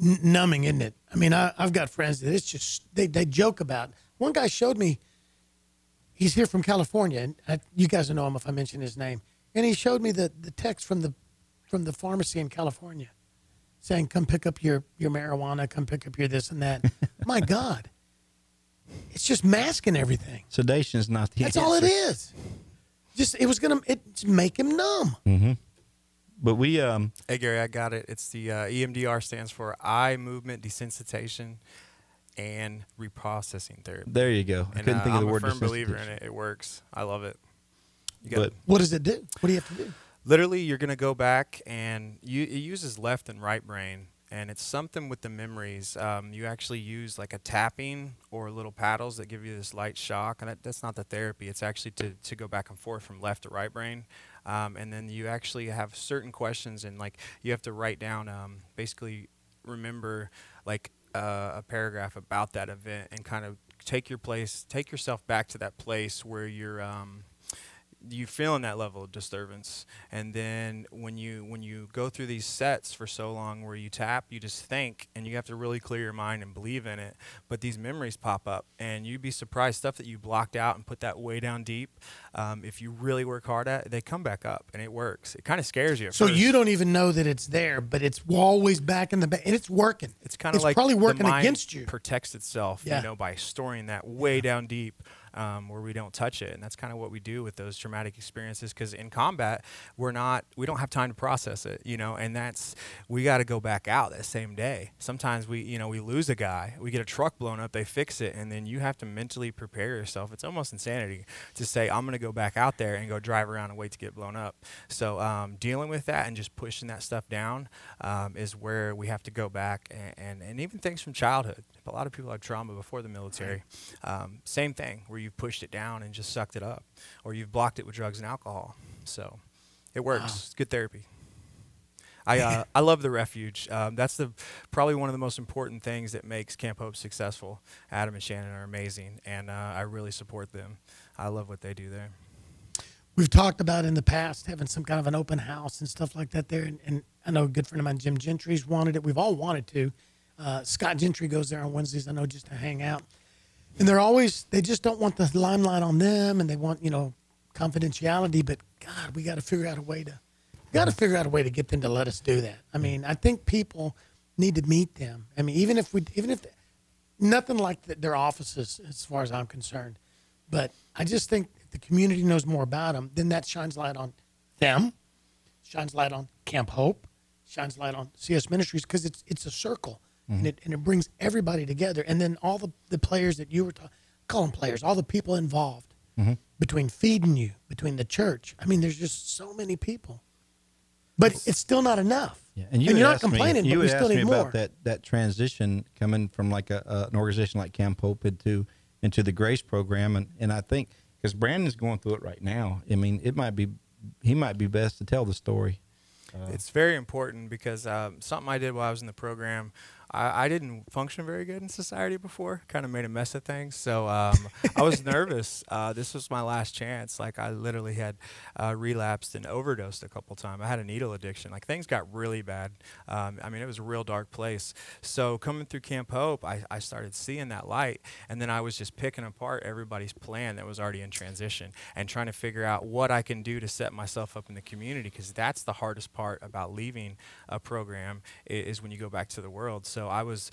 n- numbing, isn't it? I mean, I, I've got friends that it's just they, they joke about. One guy showed me. He's here from California, and I, you guys will know him if I mention his name. And he showed me the, the text from the from the pharmacy in California, saying, "Come pick up your your marijuana. Come pick up your this and that." My God, it's just masking everything. sedation is not the That's answer. all it is. Just it was gonna it make him numb. But we um Hey Gary, I got it. It's the uh, EMDR stands for eye movement desensitization and reprocessing therapy. there you go. I And couldn't uh, think of I'm the word a firm believer in it. It works. I love it. You got But What does it do? What do you have to do? literally you're going to go back and you it uses left and right brain and it's something with the memories um, you actually use like a tapping or little paddles that give you this light shock and that, that's not the therapy it's actually to, to go back and forth from left to right brain um, and then you actually have certain questions and like you have to write down um, basically remember like uh, a paragraph about that event and kind of take your place take yourself back to that place where you're um, you feeling that level of disturbance and then when you when you go through these sets for so long where you tap you just think and you have to really clear your mind and believe in it but these memories pop up and you'd be surprised stuff that you blocked out and put that way down deep um, if you really work hard at it they come back up and it works it kind of scares you So first. you don't even know that it's there, but it's always back in the back, and it's working. it's kind of like probably working against you. protects itself Yeah. you know by storing that way down deep um, where we don't touch it. And that's kind of what we do with those traumatic experiences because in combat we're not we don't have time to process it you know? And that's we got to go back out that same day. Sometimes we you know we lose a guy we get a truck blown up they fix it and then you have to mentally prepare yourself. It's almost insanity to say i'm going to go back out there and go drive around and wait to get blown up. So um, dealing with that and just pushing that stuff down um, is where we have to go back and, and, and even things from childhood a lot of people have trauma before the military um, same thing where you've pushed it down and just sucked it up or you've blocked it with drugs and alcohol so it works it's good therapy I, uh, I love the refuge. Um, that's the probably one of the most important things that makes Camp Hope successful. Adam and Shannon are amazing, and uh, I really support them. I love what they do there. We've talked about in the past having some kind of an open house and stuff like that there, and, and I know a good friend of mine, Jim Gentry's wanted it. We've all wanted to. Uh, Scott Gentry goes there on Wednesdays. I know just to hang out, and they're always they just don't want the limelight on them, and they want you know confidentiality. But God, we got to figure out a way to got to figure out a way to get them to let us do that. I mean, I think people need to meet them. I mean, even if we even if nothing like the, their offices as far as I'm concerned. But I just think the community knows more about them, then that shines light on them, shines light on Camp Hope, shines light on CS Ministries because it's it's a circle. And, it, and it brings everybody together. And then all the, the players that you were talking, call them players, all the people involved between feeding you, between the church. I mean, there's just so many people, but it's still not enough. Yeah, and, you you're not asked me- complaining, you but we still asked need me more. about that that transition coming from like a, a, an organization like Camp Hope into into the Grace program, and and I think because Brandon's going through it right now. I mean, it might be he might be best to tell the story. It's very important because um, something I did while I was in the program, I, I didn't function very good in society before. Kind of made a mess of things, so um, I was nervous. Uh, this was my last chance. Like I literally had uh, relapsed and overdosed a couple times. I had a needle addiction. Like things got really bad. Um, I mean, it was a real dark place. So coming through Camp Hope, I, I started seeing that light, and then I was just picking apart everybody's plan that was already in transition and trying to figure out what I can do to set myself up in the community because that's the hardest part about leaving a program i- is when you go back to the world. So I was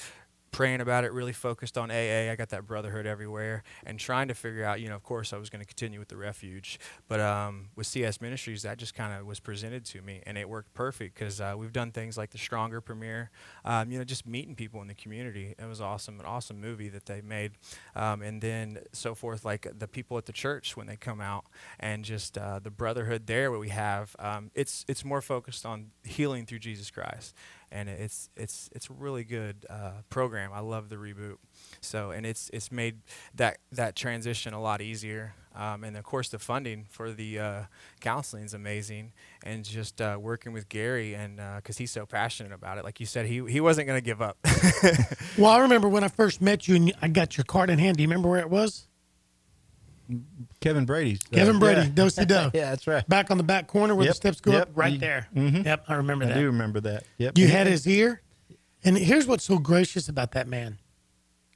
praying about it, really focused on AA. I got that brotherhood everywhere, and trying to figure out, you know, of course, I was going to continue with the refuge, but um, with CS Ministries, that just kind of was presented to me, and it worked perfect because uh, we've done things like the Stronger premiere, um, you know, just meeting people in the community. It was awesome, an awesome movie that they made, um, and then so forth, like the people at the church when they come out, and just uh, the brotherhood there, what we have. Um, it's it's more focused on healing through Jesus Christ and it's it's it's a really good uh, program. I love the reboot. So and it's it's made that that transition a lot easier. Um, and of course, the funding for the uh, counseling is amazing, and just uh, working with Gary and because he's so passionate about it. Like you said, he he wasn't going to give up. Well, I remember when I first met you and I got your card in hand. Do you remember where it was? Kevin Brady's uh, Kevin Brady, yeah. do yeah, that's right. Back on the back corner where the steps go yep, up, right you- there. mhm. Yep, I remember I that. I do remember that. Yep. You had his ear, and here's what's so gracious about that man.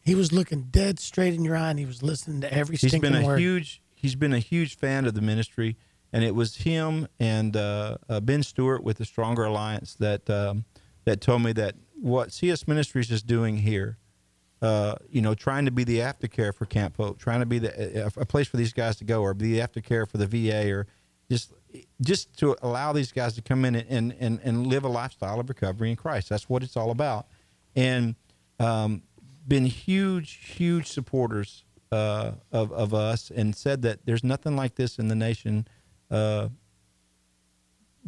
He was looking dead straight in your eye, and he was listening to every He's stinking been a word. huge he's been a huge fan of the ministry, and it was him and uh, uh, Ben Stewart with the Stronger Alliance that um, that told me that what CS Ministries is doing here, uh, you know, trying to be the aftercare for Camp Hope, trying to be the a, a place for these guys to go, or be the aftercare for the VA, or just just to allow these guys to come in and and, and live a lifestyle of recovery in Christ. That's what it's all about, and um, been huge, huge supporters uh, of of us, and said that there's nothing like this in the nation. Uh,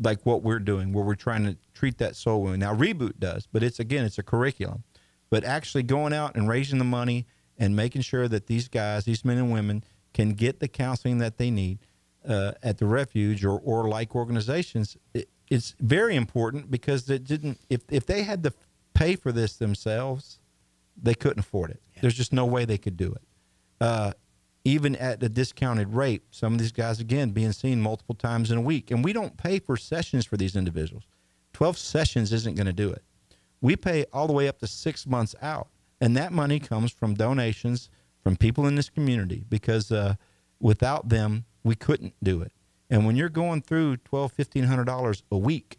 like what we're doing, where we're trying to treat that soul wound. Now, Reboot does, but it's again, it's a curriculum. But actually going out and raising the money and making sure that these guys, these men and women, can get the counseling that they need uh, at the refuge or, or like organizations, it, it's very important because it didn't. If if they had to pay for this themselves, they couldn't afford it. There's just no way they could do it. Uh, even at a discounted rate, some of these guys again being seen multiple times in a week, and we don't pay for sessions for these individuals. Twelve sessions isn't going to do it. We pay all the way up to six months out, and that money comes from donations from people in this community because uh, without them, we couldn't do it. And when you're going through twelve, fifteen hundred dollars a week,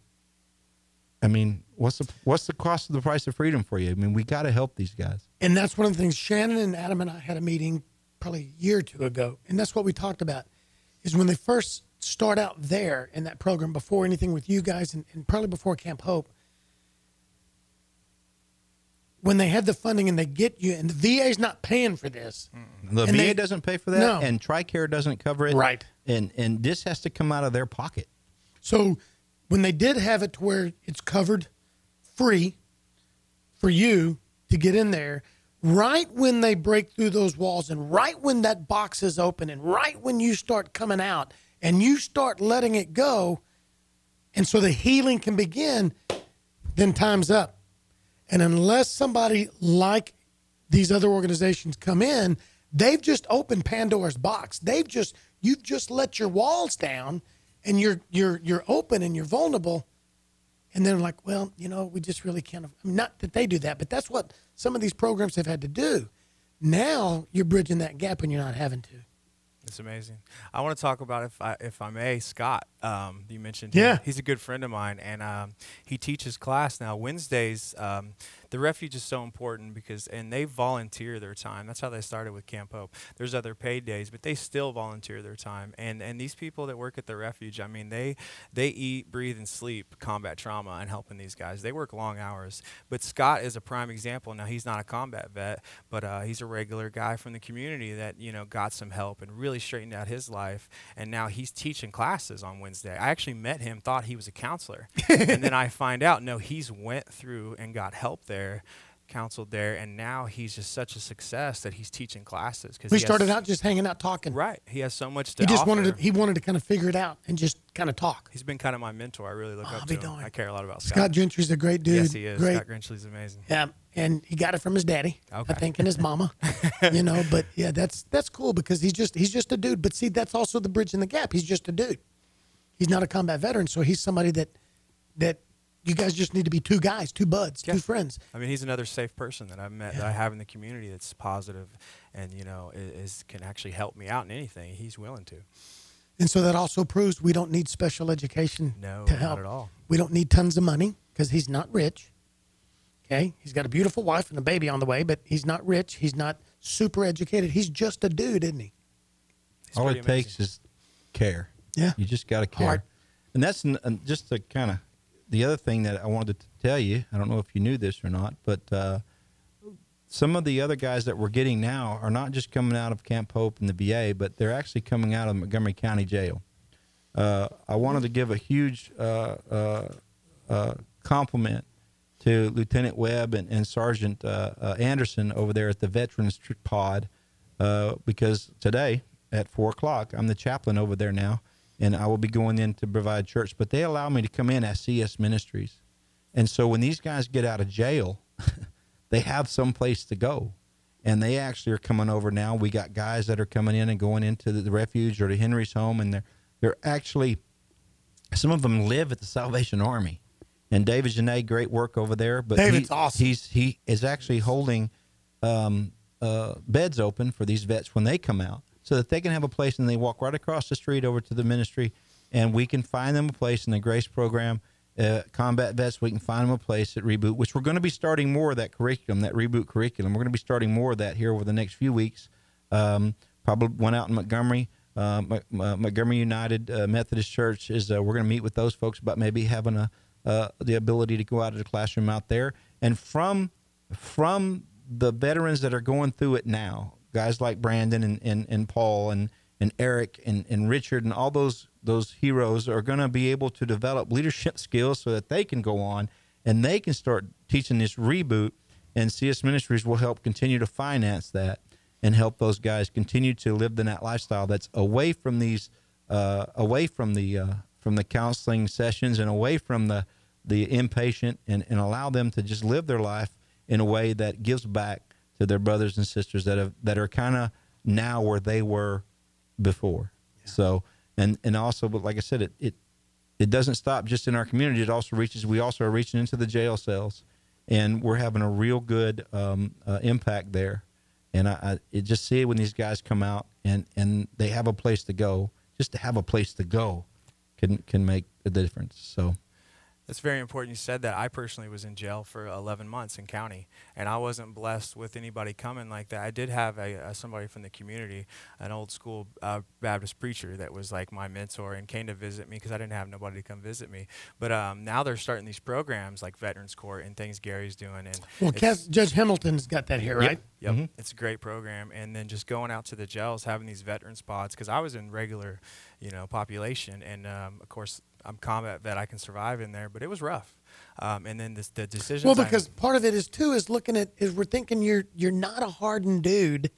I mean, what's the what's the cost of the price of freedom for you? I mean, we got to help these guys. And that's one of the things Shannon and Adam and I had a meeting probably a year or two ago. And that's what we talked about is when they first start out there in that program before anything with you guys and, and probably before Camp Hope, when they had the funding and they get you and the VA is not paying for this. Mm-hmm. The And VA they- doesn't pay for that, No. and TRICARE doesn't cover it. Right. And and this has to come out of their pocket. So when they did have it to where it's covered free for you to get in there, right when they break through those walls and right when that box is open and right when you start coming out and you start letting it go, and so the healing can begin, then time's up. And unless somebody like these other organizations come in, they've just opened Pandora's box. They've just you've just let your walls down and you're you're you're open and you're vulnerable. And they're like, well, you know, we just really can't. I mean, not that they do that, but that's what some of these programs have had to do. Now you're bridging that gap and you're not having to. It's amazing. I want to talk about if I if I may, Scott. Um, you mentioned Yeah. him. he's a good friend of mine, and um, he teaches class now Wednesdays. Um, the refuge is so important because and they volunteer their time. That's how they started with Camp Hope. There's other paid days, but they still volunteer their time. And and these people that work at the refuge, I mean, they they eat, breathe, and sleep combat trauma and helping these guys. They work long hours. But Scott is a prime example. Now he's not a combat vet, but uh, he's a regular guy from the community that you know got some help and really straightened out his life. And now he's teaching classes on Wednesday. I actually met him, thought he was a counselor, and then I find out no, he's went through and got help there counseled there, and now he's just such a success that he's teaching classes. Because we started out just hanging out talking. Right, he has so much to. Do. He just offer. wanted to. He wanted to kind of figure it out and just kind of talk. He's been kind of my mentor. I really look Oh, up I'll to be him. darned. I care a lot about Scott. Scott Gentry's a great dude. yes, he is. Great. Scott Grinchley's amazing. Yeah, and he got it from his daddy, Okay. I think, and his mama. you know, but yeah, that's that's cool because he's just he's just a dude. But see, that's also the bridge in the gap. He's just a dude. He's not a combat veteran, so he's somebody that that you guys just need to be two guys, two buds, Yeah. two friends. I mean, he's another safe person that I've met, that I have in the community that's positive, and you know, is, is can actually help me out in anything. He's willing to. And so that also proves we don't need special education No, to not help. at all. We don't need tons of money because he's not rich. Okay, he's got a beautiful wife and a baby on the way, but he's not rich. He's not super educated. He's just a dude, isn't he? He's All pretty it takes is care. Yeah. You just got to care. Heart. And that's n- and just the kind of the other thing that I wanted to tell you. I don't know if you knew this or not, but uh, some of the other guys that we're getting now are not just coming out of Camp Hope and the VA, but they're actually coming out of Montgomery County Jail. Uh, I wanted to give a huge uh, uh, uh, compliment to Lieutenant Webb and, and Sergeant uh, Anderson over there at the Veterans Pod because today at four o'clock I'm the chaplain over there now, and I will be going in to provide church. But they allow me to come in as CS Ministries, and so when these guys get out of jail, they have some place to go. And they actually are coming over now. We got guys that are coming in and going into the, refuge or to Henry's home, and they're they're actually some of them live at the Salvation Army. And David Janae, great work over there. But David's he, awesome. He's he is actually holding um, uh, beds open for these vets when they come out, so that they can have a place and they walk right across the street over to the ministry, and we can find them a place in the Grace program. Uh, combat vets, we can find them a place at Reboot, which we're going to be starting more of that curriculum, that Reboot curriculum. We're going to be starting more of that here over the next few weeks. Um, probably one out in Montgomery. Uh, Mo- Mo- Montgomery United uh, Methodist Church is. Uh, we're going to meet with those folks about maybe having a uh, the ability to go out to the classroom out there, and from from the veterans that are going through it now, guys like Brandon and, and, and Paul and, and Eric and, and Richard and all those those heroes are going to be able to develop leadership skills so that they can go on and they can start teaching this reboot. And CS Ministries will help continue to finance that and help those guys continue to live in that lifestyle that's away from these, uh, away from the uh, from the counseling sessions and away from the the inpatient, and, and allow them to just live their life in a way that gives back to their brothers and sisters that have that are kind of now where they were before. So and and also, but like I said, it it it doesn't stop just in our community. It also reaches. We also are reaching into the jail cells, and we're having a real good um, uh, impact there. And I, I it just see it when these guys come out and and they have a place to go. Just to have a place to go can can make a difference. So That's very important. You said that. I personally was in jail for 11 months in county, and I wasn't blessed with anybody coming like that. I did have a, a somebody from the community, an old school uh, Baptist preacher that was like my mentor and came to visit me because I didn't have nobody to come visit me. But um, now they're starting these programs like Veterans Court and things Gary's doing. And Well, it's- Cass, Judge Hamilton's got that here, right? Yep, it's a great program, and then just going out to the jails, having these veteran spots, because I was in regular, you know, population, and um, of course I'm combat vet, I can survive in there, but it was rough. Um, and then this, the decision. Well, because part of it is too is looking at is we're thinking you're you're not a hardened dude,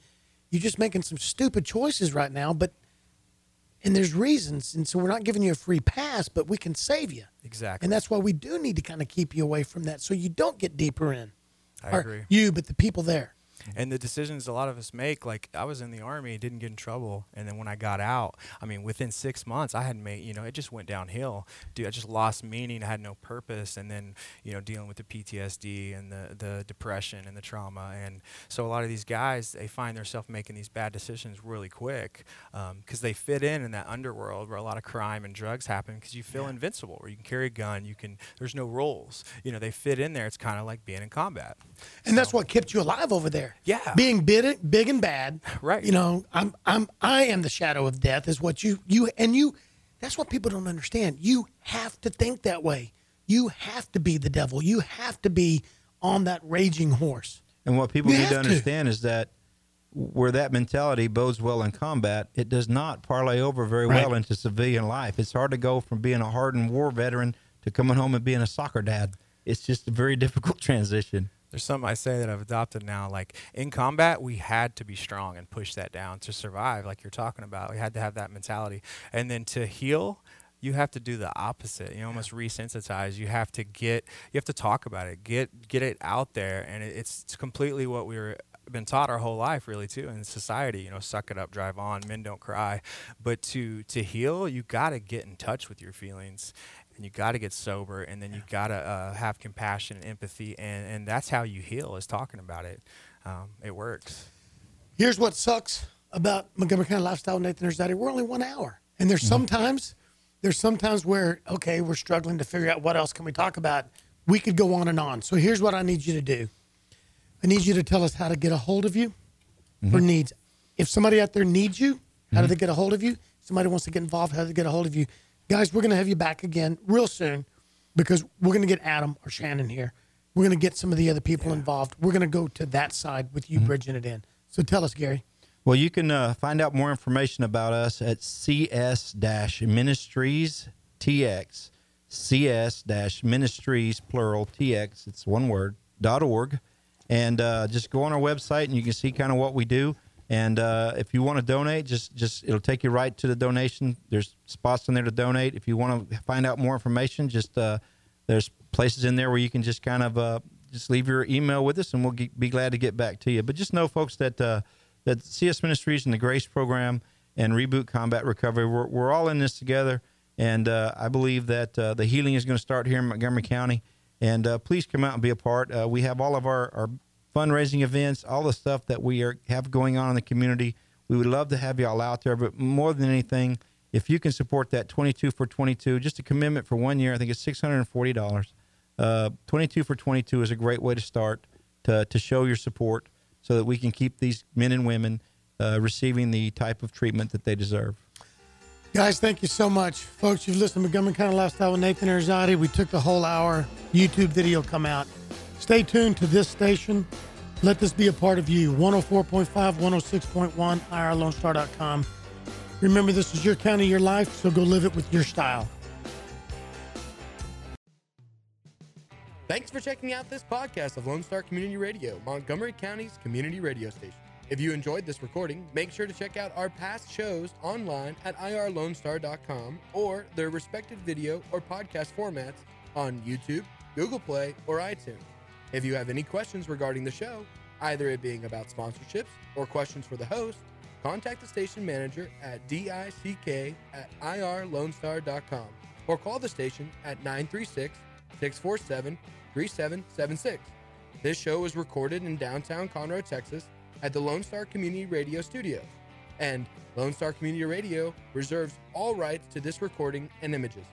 you're just making some stupid choices right now, but and there's reasons, and so we're not giving you a free pass, but we can save you, exactly, and that's why we do need to kind of keep you away from that, so you don't get deeper in. I agree. You, but the people there. And the decisions a lot of us make, like I was in the army, didn't get in trouble, and then when I got out, I mean, within six months, I had made, you know, it just went downhill. Dude, I just lost meaning. I had no purpose, and then, you know, dealing with the PTSD and the the depression and the trauma, and so a lot of these guys, they find themselves making these bad decisions really quick because um, they fit in in that underworld where a lot of crime and drugs happen because you feel yeah. invincible, where you can carry a gun, you can. There's no roles. You know, they fit in there. It's kind of like being in combat. And so. that's what kept you alive over there. Yeah. Being big, big and bad. Right. You know, I'm, I'm, I am the shadow of death. Is what you, you, and you. That's what people don't understand. You have to think that way. You have to be the devil. You have to be on that raging horse. And what people you need to understand to. is that where that mentality bodes well in combat, it does not parlay over very right. well into civilian life. It's hard to go from being a hardened war veteran to coming home and being a soccer dad. It's just a very difficult transition. There's something I say that I've adopted now. Like in combat, we had to be strong and push that down to survive, like you're talking about. We had to have that mentality. And then to heal, you have to do the opposite. You almost resensitize. You have to get, you have to talk about it, get get it out there, and it, it's, it's completely what we were been taught our whole life really too in society you know suck it up drive on men don't cry but to to heal you got to get in touch with your feelings and you got to get sober and then you got to uh, have compassion and empathy and, and that's how you heal is talking about it um, it works here's what sucks about montgomery county lifestyle nathan Arizati. we're only one hour and there's mm-hmm. sometimes there's sometimes where okay we're struggling to figure out what else can we talk about we could go on and on so here's what i need you to do i need you to tell us how to get a hold of you mm-hmm. for needs if somebody out there needs you how mm-hmm. do they get a hold of you somebody wants to get involved how do they get a hold of you guys, we're going to have you back again real soon because we're going to get Adam or Shannon here. We're going to get some of the other people yeah. involved. We're going to go to that side with you mm-hmm. bridging it in. So tell us, Gary. Well, you can uh, find out more information about us at CS Ministries TX, CS Ministries, plural, TX, it's one word, dot org. And uh, just go on our website and you can see kind of what we do. And uh, if you want to donate, just just it'll take you right to the donation. There's spots in there to donate. If you want to find out more information, just uh, there's places in there where you can just kind of uh, just leave your email with us, and we'll be glad to get back to you. But just know, folks, that uh, that CS Ministries and the Grace Program and Reboot Combat Recovery, we're, we're all in this together. And uh, I believe that uh, the healing is going to start here in Montgomery County. And please come out and be a part. we have all of our, our fundraising events, all the stuff that we are, have going on in the community. We would love to have y'all out there, but more than anything, if you can support that 22 for 22, just a commitment for one year, I think it's $640. Uh, 22 for 22 is a great way to start to, to show your support so that we can keep these men and women uh, receiving the type of treatment that they deserve. Guys, thank you so much. Folks, you've listened to Montgomery County Lifestyle with Nathan Arizati. We took the whole hour. YouTube video come out. Stay tuned to this station. Let this be a part of you. 104.5, 106.1, irlonestar.com. Remember, this is your county, your life, so go live it with your style. Thanks for checking out this podcast of Lone Star Community Radio, Montgomery County's community radio station. If you enjoyed this recording, make sure to check out our past shows online at irlonestar.com or their respective video or podcast formats on YouTube, Google Play, or iTunes. If you have any questions regarding the show, either it being about sponsorships or questions for the host, contact the station manager at dick at irlonestar.com or call the station at 936 647 3776. This show was recorded in downtown Conroe, Texas at the Lone Star Community Radio Studios, and Lone Star Community Radio reserves all rights to this recording and images.